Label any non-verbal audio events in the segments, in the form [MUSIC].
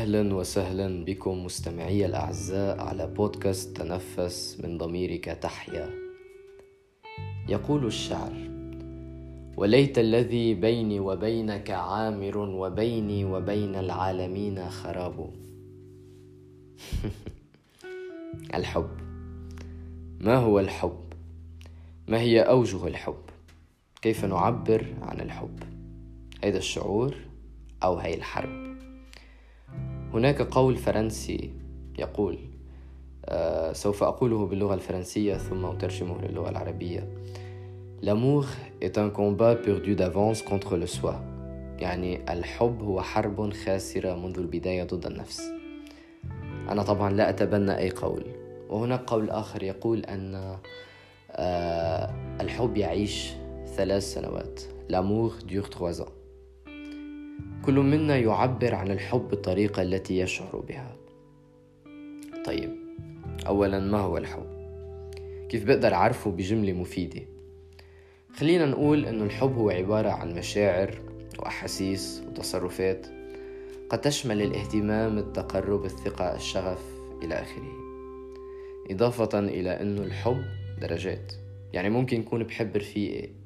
أهلا وسهلا بكم مستمعي الأعزاء على بودكاست تنفس من ضميرك تحيا. يقول الشعر وليت الذي بيني وبينك عامر وبيني وبين العالمين خراب. [LAUGHS] الحب. ما هو الحب؟ ما هي أوجه الحب؟ كيف نعبر عن الحب؟ هذا الشعور أو هي الحرب؟ هناك قول فرنسي يقول آه سوف أقوله باللغة الفرنسية ثم أترجمه للغة العربية. L'amour est un combat perdu d'avance contre le soi. يعني الحب هو حرب خاسرة منذ البداية ضد النفس. أنا طبعا لا أتبنى أي قول. وهناك قول آخر يقول أن آه الحب يعيش ثلاث سنوات. L'amour dure trois ans. كل منا يعبر عن الحب بالطريقة التي يشعر بها طيب أولا ما هو الحب؟ كيف بقدر أعرفه بجملة مفيدة؟ خلينا نقول أنه الحب هو عبارة عن مشاعر وأحاسيس وتصرفات قد تشمل الاهتمام التقرب الثقة الشغف إلى آخره إضافة إلى أنه الحب درجات يعني ممكن يكون بحب رفيقي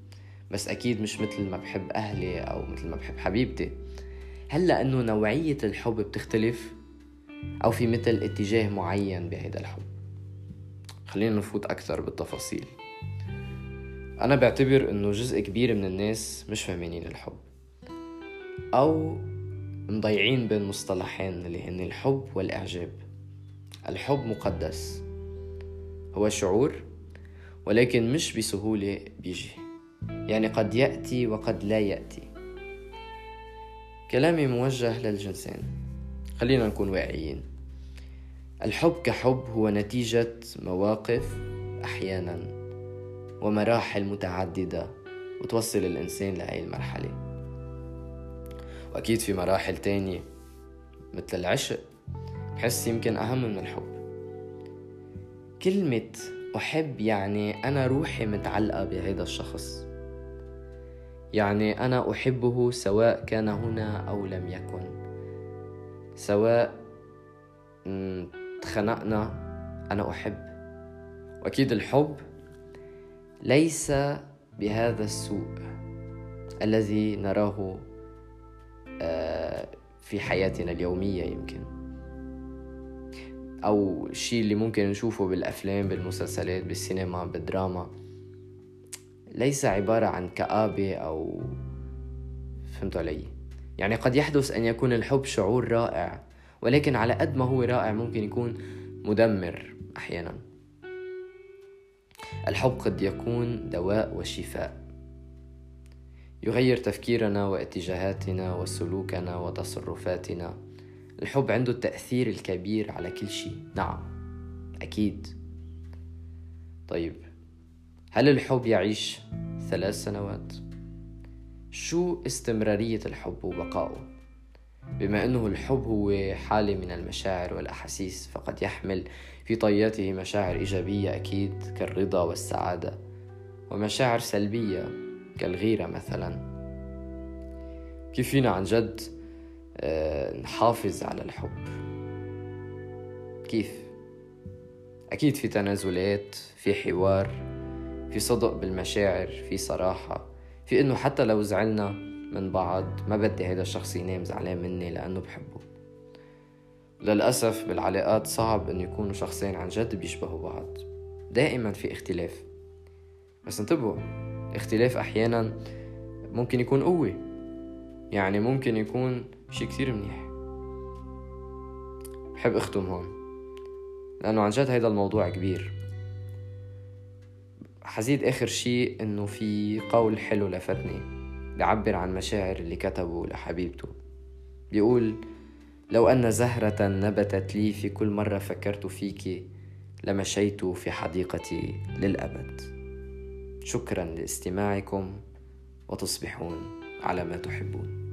بس أكيد مش مثل ما بحب أهلي أو مثل ما بحب حبيبتي. هل لأنه نوعية الحب بتختلف أو في مثل اتجاه معين بهذا الحب؟ خلينا نفوت أكثر بالتفاصيل. أنا بعتبر إنه جزء كبير من الناس مش فاهمين الحب أو مضيعين بين مصطلحين اللي هن الحب والإعجاب. الحب مقدس هو شعور ولكن مش بسهولة بيجي. يعني قد يأتي وقد لا يأتي. كلامي موجه للجنسين. خلينا نكون واقعيين الحب كحب هو نتيجة مواقف أحيانا ومراحل متعددة وتوصل الإنسان لهي المرحلة. وأكيد في مراحل تانية مثل العشق بحس يمكن أهم من الحب. كلمة أحب يعني أنا روحي متعلقة بهذا الشخص. يعني أنا أحبه سواء كان هنا أو لم يكن. سواء تخنقنا أنا أحب. وأكيد الحب ليس بهذا السوء الذي نراه آه، في حياتنا اليومية يمكن. أو الشيء اللي ممكن نشوفه بالأفلام بالمسلسلات بالسينما بالدراما. ليس عبارة عن كآبة أو فهمتوا علي؟ يعني قد يحدث أن يكون الحب شعور رائع ولكن على قد ما هو رائع ممكن يكون مدمر أحيانا. الحب قد يكون دواء وشفاء. يغير تفكيرنا واتجاهاتنا وسلوكنا وتصرفاتنا. الحب عنده التأثير الكبير على كل شيء. نعم أكيد. طيب هل الحب يعيش ثلاث سنوات؟ شو استمرارية الحب وبقائه؟ بما أنه الحب هو حالة من المشاعر والأحاسيس فقد يحمل في طياته مشاعر إيجابية أكيد كالرضا والسعادة ومشاعر سلبية كالغيرة مثلا كيف فينا عن جد آه، نحافظ على الحب كيف أكيد في تنازلات في حوار في صدق بالمشاعر في صراحة في إنه حتى لو زعلنا من بعض ما بدي هيدا الشخص ينام زعلان مني لأنه بحبه. للأسف بالعلاقات صعب إنه يكونوا شخصين عن جد بيشبهوا بعض. دائما في اختلاف. بس انتبهوا الاختلاف أحيانا ممكن يكون قوة. يعني ممكن يكون شي كتير منيح. بحب اختم هون. لأنه عن جد هيدا الموضوع كبير. حزيد آخر شي إنه في قول حلو لفتني بيعبر عن مشاعر اللي كتبه لحبيبته. بيقول لو أن زهرة نبتت لي في كل مرة فكرت فيك لمشيت في حديقتي للأبد. شكرا لاستماعكم وتصبحون على ما تحبون.